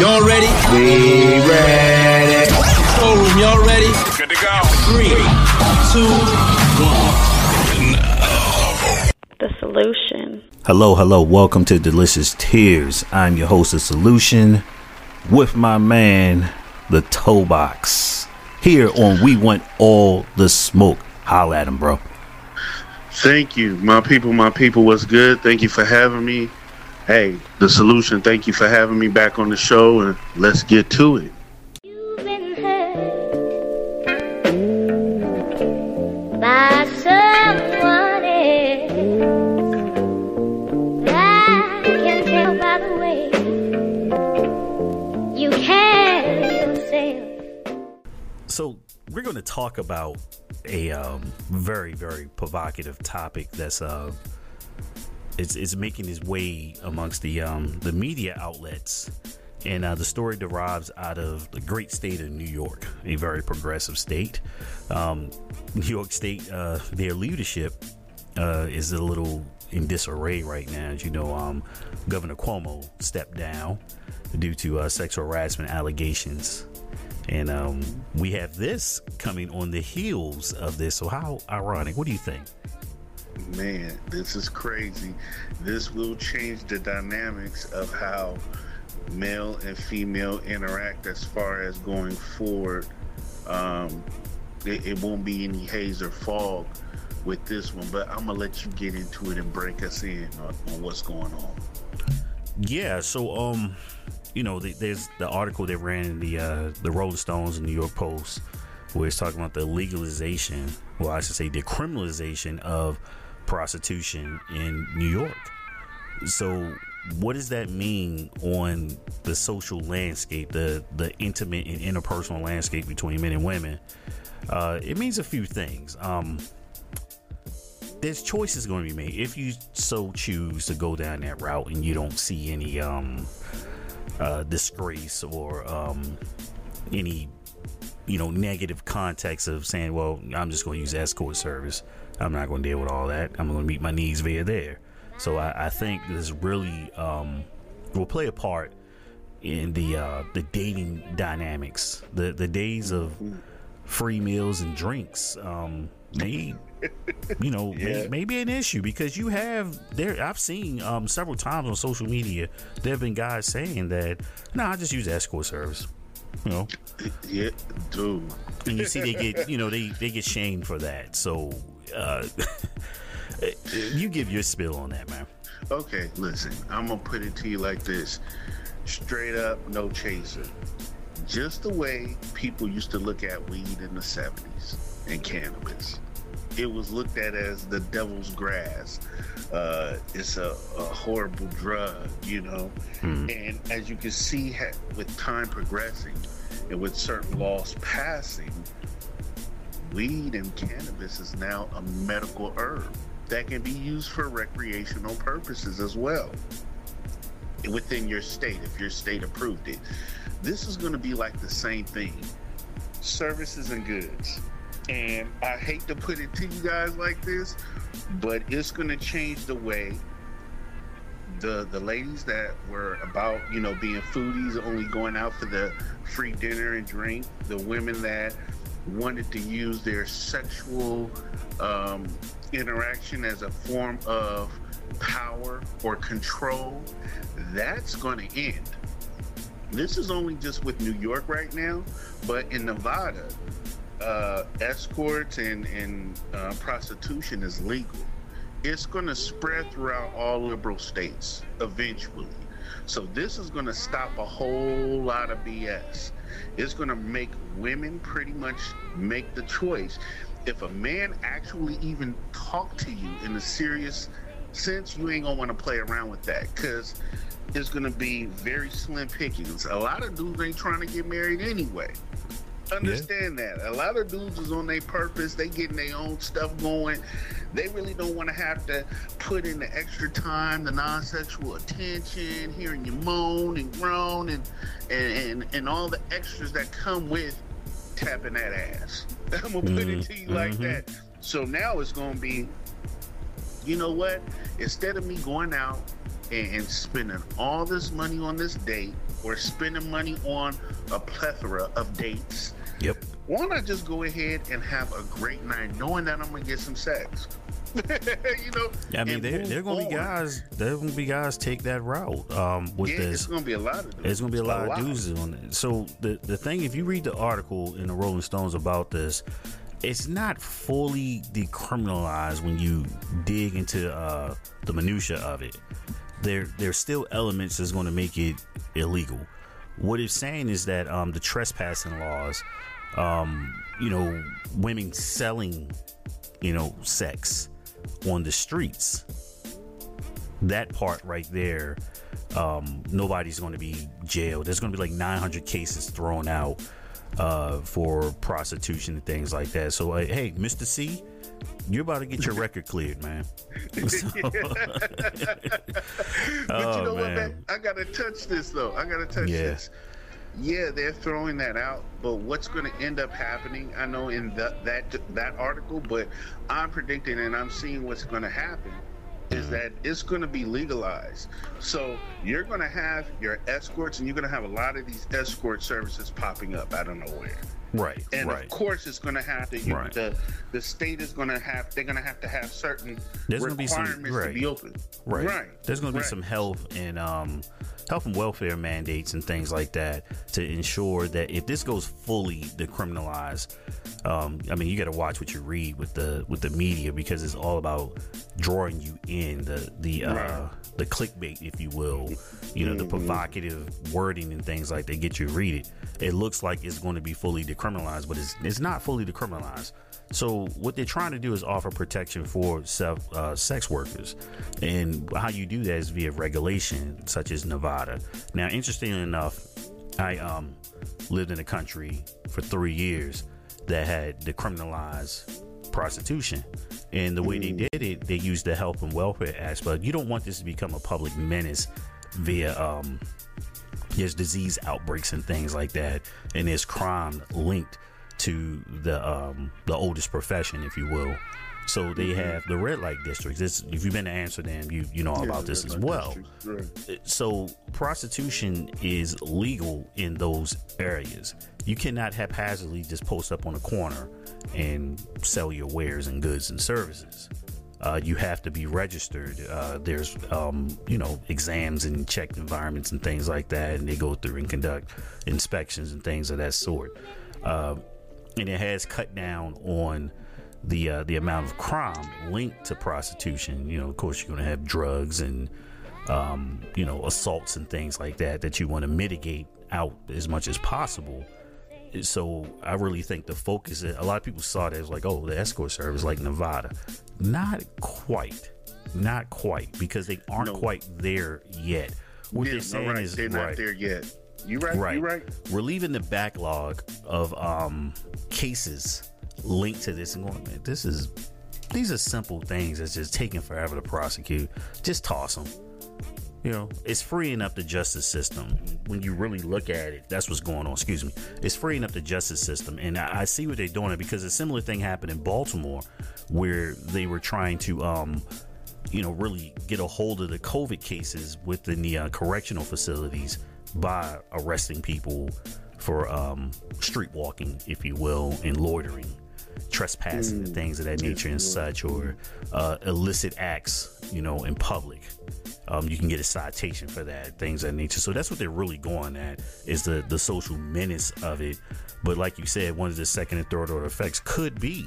Y'all ready? We ready. Showroom, y'all ready? Good to go. Three, two, one. The solution. Hello, hello. Welcome to Delicious Tears. I'm your host of Solution with my man, the Toe Box. Here on We Want All the Smoke. Holla at him, bro. Thank you, my people. My people, what's good? Thank you for having me. Hey, the solution. Thank you for having me back on the show, and let's get to it. You've been hurt by someone else. I can tell by the way you carry. So, we're going to talk about a um, very, very provocative topic that's uh, it's, making its way amongst the um, the media outlets. And uh, the story derives out of the great state of New York, a very progressive state. Um, New York State, uh, their leadership uh, is a little in disarray right now. As you know, um, Governor Cuomo stepped down due to uh, sexual harassment allegations. And um, we have this coming on the heels of this. So, how ironic. What do you think? Man, this is crazy. This will change the dynamics of how male and female interact as far as going forward. Um, it, it won't be any haze or fog with this one, but I'm gonna let you get into it and break us in on, on what's going on. Yeah, so um, you know, the, there's the article that ran in the uh, the Rolling Stones and New York Post, where it's talking about the legalization, well, I should say, the criminalization of prostitution in New York. So, what does that mean on the social landscape, the the intimate and interpersonal landscape between men and women? Uh, it means a few things. Um, there's choices going to be made if you so choose to go down that route and you don't see any um uh disgrace or um any you know negative context of saying well i'm just going to use escort service i'm not going to deal with all that. I'm going to meet my needs via there. So i, I think this really um will play a part in the uh the dating dynamics. The the days of free meals and drinks um may you know may, Yeah. may be an issue because you have there i've seen um several times on social media there have been guys saying that no i just use escort service you know? Yeah, dude. and you see they get you know they they get shamed for that. So uh you give your spill on that man Okay, listen, I'm gonna put it to you like this straight up, no chaser. Just the way people used to look at weed in the 70s and cannabis. It was looked at as the devil's grass. Uh, it's a, a horrible drug, you know. And as you can see, ha- with time progressing and with certain laws passing, weed and cannabis is now a medical herb that can be used for recreational purposes as well within your state if your state approved it. This is going to be like the same thing services and goods. And I hate to put it to you guys like this, but it's going to change the way the the ladies that were about you know being foodies only going out for the free dinner and drink the women that wanted to use their sexual um, interaction as a form of power or control that's going to end this is only just with new york right now but in nevada uh, escorts and, and uh, prostitution is legal it's going to spread throughout all liberal states eventually. So this is going to stop a whole lot of BS. It's going to make women pretty much make the choice. If a man actually even talk to you in a serious sense, you ain't going to want to play around with that because it's going to be very slim pickings. A lot of dudes ain't trying to get married anyway. Understand that. A lot of dudes is on their purpose. They getting their own stuff going. They really don't want to have to put in the extra time, the non-sexual attention, hearing you moan and groan, and and and, and all the extras that come with tapping that ass. I'm gonna put it mm, to you like mm-hmm. that. So now it's gonna be, you know what? Instead of me going out and, and spending all this money on this date or spending money on a plethora of dates. Yep. Why not just go ahead and have a great night knowing that I'm gonna get some sex? you know, I mean, there there gonna be guys. There gonna be guys take that route. Um, with Yeah, this, it's gonna be a lot of. There's gonna be a lot of dudes on it. So the the thing, if you read the article in the Rolling Stones about this, it's not fully decriminalized when you dig into uh, the minutia of it. There there's still elements that's going to make it illegal. What it's saying is that um, the trespassing laws, um, you know, women selling, you know, sex on the streets that part right there, um, nobody's going to be jailed. There's going to be like 900 cases thrown out uh, for prostitution and things like that. So, uh, hey, Mr. C, you're about to get your record cleared, man. So- But Oh, you know what, man. man? I gotta touch this though. I gotta touch Yeah. this. Yeah, they're throwing that out, but what's going to end up happening? I know in the, that that article, but I'm predicting and I'm seeing what's going to happen is Mm-hmm. that it's going to be legalized. So you're going to have your escorts, and you're going to have a lot of these escort services popping up out of nowhere. Right, And right. of course, it's going to have to. You, Right. The the state is going to have. They're going to have to have certain There's be some- requirements right. to be open. Right. Right. There's going to be some health and um, health and welfare mandates and things like that to ensure that if this goes fully decriminalized, um, I mean, you got to watch what you read with the with the media because it's all about drawing you in the the uh, the clickbait, if you will, you know, the Mm-hmm. provocative wording and things like that get you to read it. It looks like it's going to be fully decriminalized, but it's it's not fully decriminalized. So what they're trying to do is offer protection for self, uh, sex workers, and how you do that is via regulation, such as Nevada. Now, interestingly enough, I um, lived in a country for three years that had decriminalized prostitution. And the way they did it, they used the health and welfare aspect. You don't want this to become a public menace via um, there's disease outbreaks and things like that, and there's crime linked to the um, the oldest profession, if you will. So they have the red light districts. It's, if you've been to Amsterdam, you you know all about this as well. So prostitution is legal in those areas. You cannot haphazardly just post up on a corner and sell your wares and goods and services. Uh, you have to be registered. Uh, there's, um, you know, exams and checked environments and things like that, and they go through and conduct inspections and things of that sort. Uh, and it has cut down on the uh, the amount of crime linked to prostitution. You know, of course, you're going to have drugs and um, you know assaults and things like that that you want to mitigate out as much as possible. So I really think the focus. A lot of people saw it as like, oh, the escort service like Nevada. Not quite, not quite, because they aren't No. quite there yet. What Yeah, they're no, saying right. is they're not right. there yet. You right? Right. You right? Relieving the backlog of um, cases linked to this and going, man, this is these are simple things that's just taking forever to prosecute. Just toss them. You know, it's freeing up the justice system. When you really look at it, that's what's going on. Excuse me. It's freeing up the justice system. And I, I see what they're doing it because a similar thing happened in Baltimore where they were trying to, um, you know, really get a hold of the COVID cases within the uh, correctional facilities by arresting people for um, street walking, if you will, and loitering, trespassing, and things of that nature and such, or uh, illicit acts, you know, in public. Um, you can get a citation for that, things of that nature. So that's what they're really going at is the the social menace of it. But like you said, one of the second and third order effects could be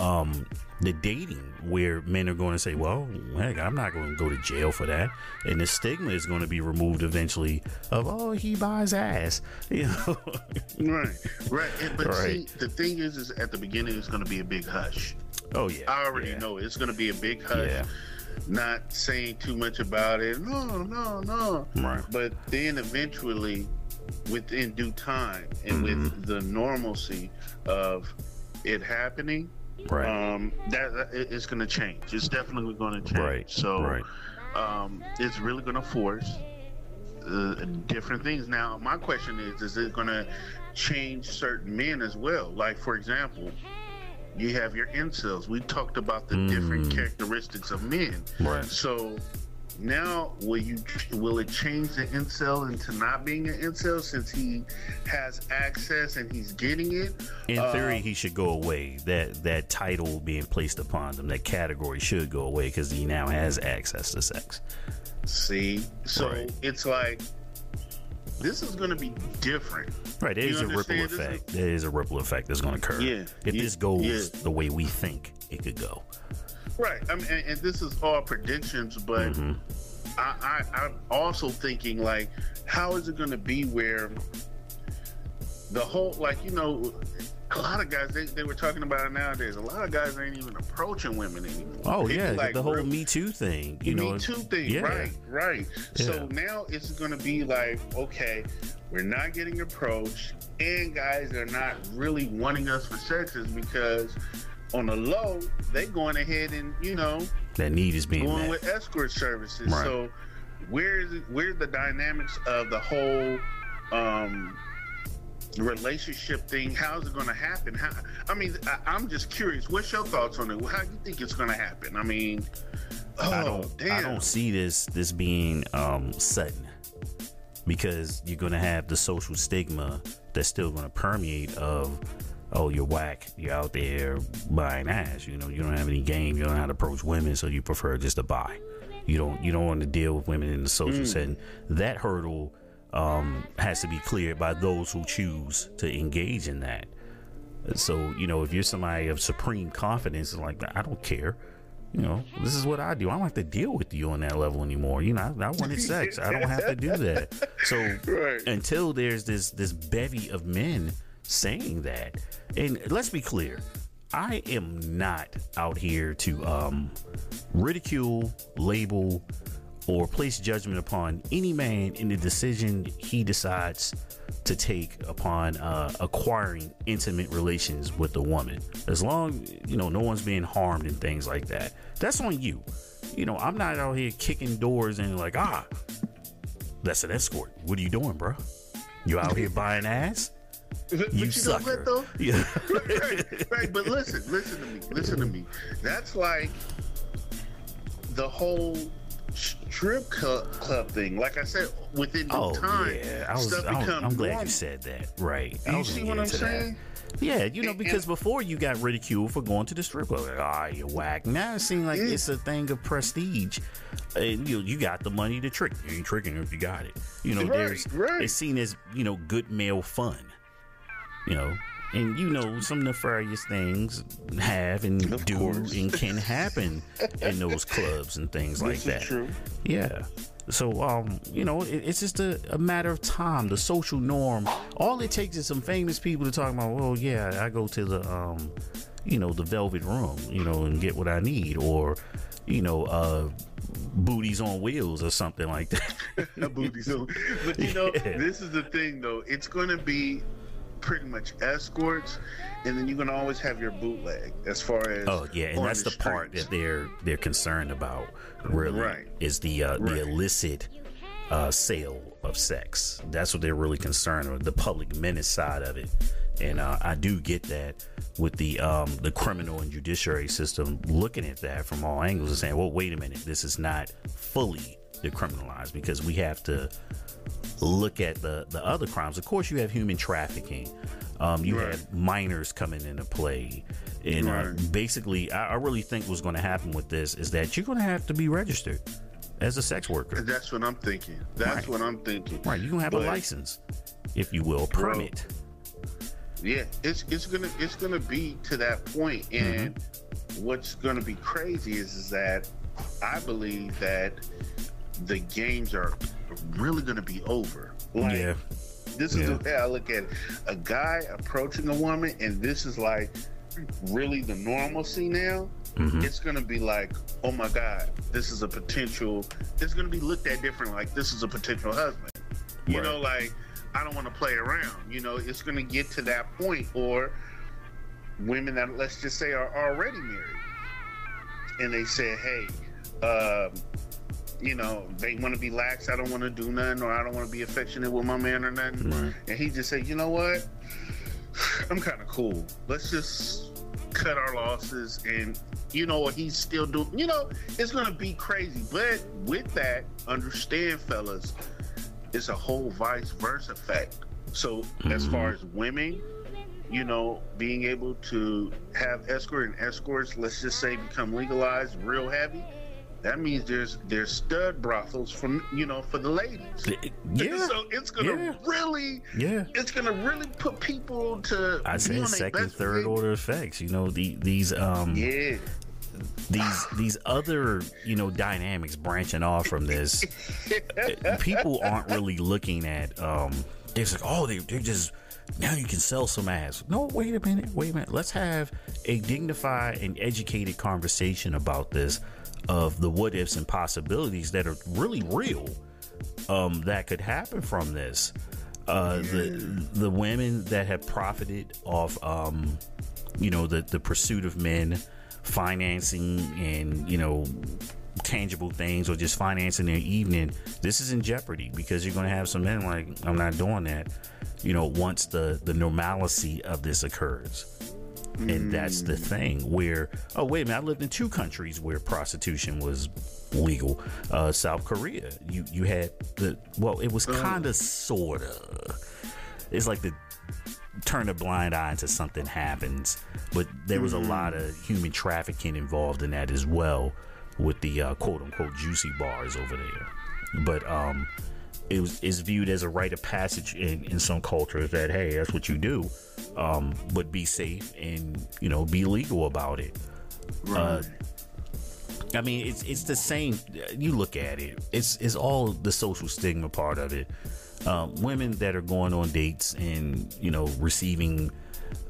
um, the dating, where men are going to say, "Well, heck, I'm not going to go to jail for that," and the stigma is going to be removed eventually of, "Oh, he buys ass," you know. Right. Right. And, but Right. see, the thing is, is at the beginning it's going to be a big hush. oh yeah, I already yeah. know it's going to be a big hush. Yeah. Not saying too much about it. No, no, no. Right. But then eventually, within due time and Mm-hmm. with the normalcy of it happening, Right. um, that, that it's going to change. It's definitely going to change. Right, So, right. um, it's really going to force uh, different things. Now, my question is: Is it going to change certain men as well? Like, for example, you have your incels. We talked about the different characteristics of men. Mm. Right. So, now will you will it change the incel into not being an incel since he has access and he's getting it? In Uh, theory, he should go away. That that title being placed upon them that category should go away because he now has access to sex. See, so Right. it's like this is going to be different. Right, there You is a ripple effect. There is a ripple effect that's going to occur. Yeah, if yeah, this goes yeah. the way we think it could go. Right. I mean, and, and this is all predictions, but Mm-hmm. I, I, I'm also thinking like, how is it going to be where the whole, like, you know, a lot of guys they, they were talking about it nowadays. A lot of guys ain't even approaching women anymore. Oh They yeah, like the whole real- Me Too thing. You know, Me Too thing, yeah. right, right. So now it's going to be like, okay, we're not getting approached, and guys are not really wanting us for sexes because on the low, they going ahead and you know That need is being going met. with escort services. Right. So where is it? Where the dynamics of the whole um, relationship thing? How's it going to happen? How, I mean, I, I'm just curious. What's your thoughts on it? How do you think it's going to happen? I mean, oh I don't damn. I don't see this this being um sudden because you're gonna have the social stigma that's still gonna permeate of oh you're whack you're out there buying ass you know you don't have any game you don't know how to approach women so you prefer just to buy you don't you don't want to deal with women in the social setting that hurdle um has to be cleared by those who choose to engage in that so you know if you're somebody of supreme confidence like I don't care you know, this is what I do. I don't have to deal with you on that level anymore. You know, I, I wanted sex. I don't have to do that. So Right. until there's this this bevy of men saying that, and let's be clear, I am not out here to um, ridicule, label, or place judgment upon any man in the decision he decides to take upon uh, acquiring intimate relations with a woman. As long you know no one's being harmed and things like that, that's on you. You know, I'm not out here kicking doors and like ah, that's an escort. What are you doing, bro? You out here buying ass? But You you know what though? Yeah. right, right. But listen, listen to me. Listen to me. That's like the whole strip club, club thing. Like I said, within the Oh time, yeah, I was. stuff I was becomes I'm glad normal. you said that. Right. I You see what I'm into that. saying? Yeah, you know, because before you got ridiculed for going to the strip club, like, ah, you whack. Now it seems like it's a thing of prestige. And you you got the money to trick. You ain't tricking if you got it. You know, Right, there's right. it's seen as you know good male fun. You know, and you know some nefarious things have and Of do course. and can happen in those clubs and things like This that. is true. Yeah. So, um, you know, it, it's just a, a matter of time. The social norm. All it takes is some famous people to talk about. Well, yeah, I go to the, um, you know, the Velvet Room, you know, and get what I need, or, you know, uh, booties on wheels or something like that. a booty so but you know Yeah. this is the thing though it's going to be pretty much escorts and then you're going to always have your bootleg as far as Oh yeah, and that's the, part that they're they're concerned about. Really, Right. is the uh, Right. the illicit uh, sale of sex. That's what they're really concerned with. The public menace side of it, and uh, I do get that with the um, the criminal and judiciary system looking at that from all angles and saying, well, wait a minute, this is not fully decriminalized because we have to look at the the other crimes. Of course, you have human trafficking. Um, you Right. have minors coming into play, and uh, basically, I, I really think what's going to happen with this is that you're going to have to be registered as a sex worker. that's what i'm thinking that's Right. what i'm thinking Right, you're gonna have a license, if you will, permit. yeah it's it's gonna it's gonna be to that point. point and Mm-hmm. what's gonna be crazy is is that i believe that the games are really gonna be over like yeah, This is Yeah. the way I look at it. A guy approaching a woman, and this is like really the normalcy now. Mhm. It's gonna be like, oh my god, this is a potential. It's gonna be looked at different. Like this is a potential husband. You Right. know, like I don't want to play around. You know, it's gonna get to that point, or women that let's just say are already married, and they say, hey. Um, you know, they want to be lax. I don't want to do nothing, or I don't want to be affectionate with my man or nothing. Right. And he just said, you know what? I'm kind of cool. Let's just cut our losses and you know, or he's still doing, you know, it's gonna be crazy. But with that, understand, fellas, it's a whole vice versa effect. So as mm-hmm. far as women, you know, being able to have escort and escorts, let's just say, become legalized real heavy. That means there's there's stud brothels from you know for the ladies. Yeah. So it's gonna Yeah. really Yeah. it's gonna really put people to I say second, third order effects. You know, the, these um Yeah. these these other you know dynamics branching off from this. people aren't really looking at um. It's like oh they they're just now you can sell some ass. No, wait a minute, wait a minute. Let's have a dignified and educated conversation about this of the what ifs and possibilities that are really real um, that could happen from this. Uh, the the women that have profited off, um, you know, the the pursuit of men, financing and you know tangible things or just financing their evening. This is in jeopardy because you're going to have some men like I'm not doing that. You know, once the the normalcy of this occurs. And that's the thing where, oh, wait a minute, I lived in two countries where prostitution was legal. Uh, South Korea, you, you had the, well, it was kind of, sort of. It's like the turn a blind eye until something happens. But there was a lot of human trafficking involved in that as well with the uh, quote unquote juicy bars over there. But, um, it was is viewed as a rite of passage in, in some cultures that hey that's what you do um, but be safe and you know be legal about it. Uh, I mean it's it's the same you look at it it's it's all the social stigma part of it. Um, women that are going on dates and you know receiving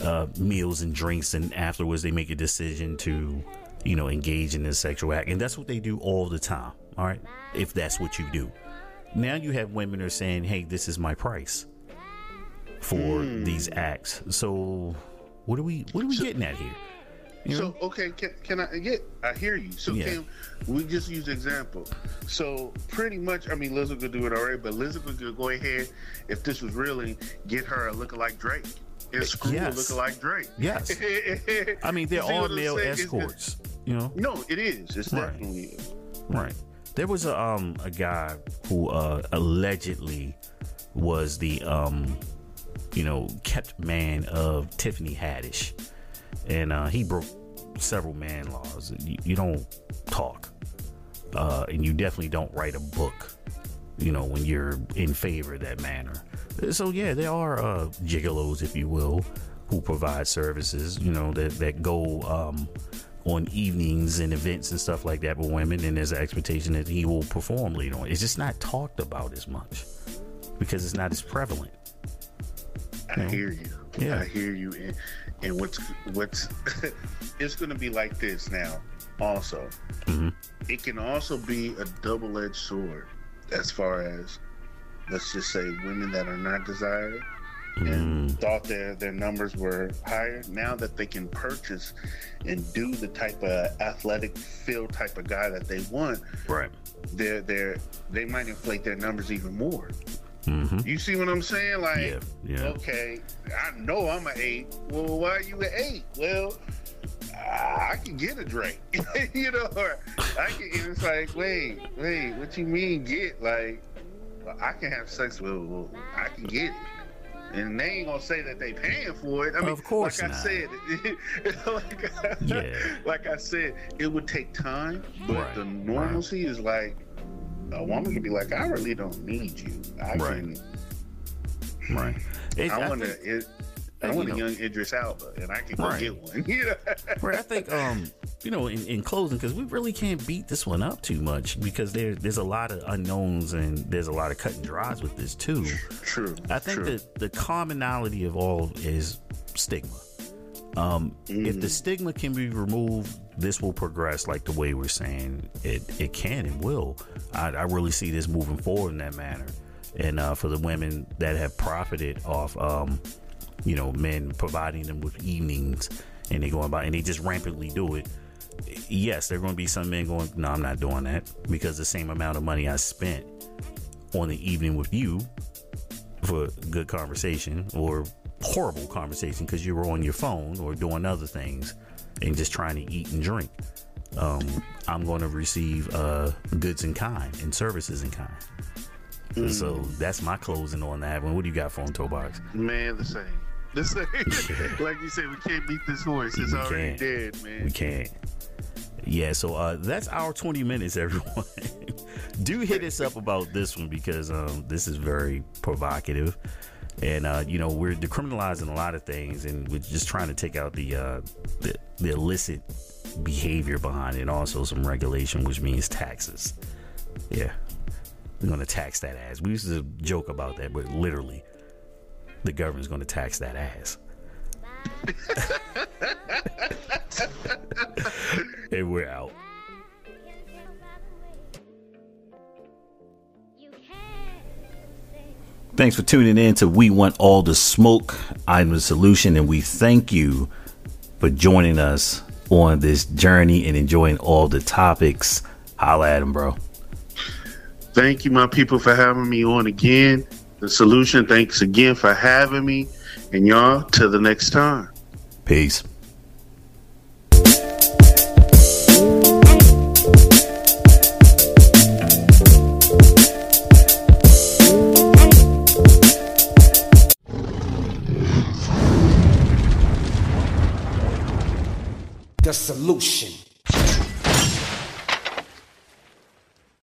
uh, meals and drinks and afterwards they make a decision to you know engage in this sexual act and that's what they do all the time all right? If that's what you do now you have women are saying, "Hey, this is my price for hmm. these acts." So, what are we what are we getting at here? You know? So okay, can, can I get? I hear you. So Yeah. can we just use example? So pretty much, I mean, Lizzo could do it already, but Lizzo could go ahead if this was really get her a lookalike Drake and screw Yes. a lookalike Drake. Yes. I mean, they're all male saying? It's just- escorts. You know, No, it is. It's Right. definitely is. right? There was a um a guy who uh allegedly was the um you know kept man of Tiffany Haddish, and uh, he broke several man laws. You, you don't talk, uh, and you definitely don't write a book. You know when you're in favor of that manner. So yeah, there are uh, gigolos, if you will, who provide services. You know that that go um, on evenings and events and stuff like that with women, and there's an expectation that he will perform later on. It's just not talked about as much because it's not as prevalent. I hear you. Yeah. I hear you. And, and what's what's it's going to be like this now. Also, Mm-hmm. it can also be a double-edged sword as far as let's just say women that are not desired and thought their their numbers were higher. Now that they can purchase and do the type of athletic field type of guy that they want, Right. they're they're they might inflate their numbers even more. Mm-hmm. You see what I'm saying? Like, Yeah. Yeah. okay, I know I'm an eight. Well, why are you an eight? Well, I can get a Drake, you know, or I can. And it's like, wait, wait, what you mean get? Like, I can have sex with, I can get it. And they ain't gonna say that they paying for it. I mean, Of course like not. I said, like, I- Yeah. like I said, it would take time, but Right, the normalcy is like a woman can be like, I really don't need you. I Right. can Right. It- I I want to. I you want a young Idris Elba, and I can go Right. get one. You know? Right, I think um, you know, in, in closing, because we really can't beat this one up too much because there there's a lot of unknowns and there's a lot of cut and dries with this too. True. I think true. that the commonality of all is stigma. Um, If the stigma can be removed, this will progress like the way we're saying it. It can and will. I, I really see this moving forward in that manner. And uh, for the women that have profited off, um, you know, men providing them with evenings, and they go about and they just rampantly do it. Yes, there are going to be some men going, "No, I'm not doing that," because the same amount of money I spent on the evening with you for good conversation or horrible conversation because you were on your phone or doing other things and just trying to eat and drink. Um, I'm going to receive uh, goods in kind and services in kind. So that's my closing on that. one. What do you got for him, Toe Box? Man, the same. The same. like you said, we can't beat this horse. It's We already can't. dead, man. We can't. Yeah, so uh, that's our 20 minutes, everyone. Do hit us up about this one because um, this is very provocative. And, uh, you know, we're decriminalizing a lot of things and we're just trying to take out the, uh, the, the illicit behavior behind it and also some regulation, which means taxes. Yeah. We're going to tax that ass. We used to joke about that, but literally, the government's going to tax that ass. and we're out. Thanks for tuning in to We Want All the Smoke. I'm the solution, and we thank you for joining us on this journey and enjoying all the topics. Holla at him, bro. Thank you, my people, for having me on again. The solution, thanks again for having me. And y'all, till the next time. Peace. The solution.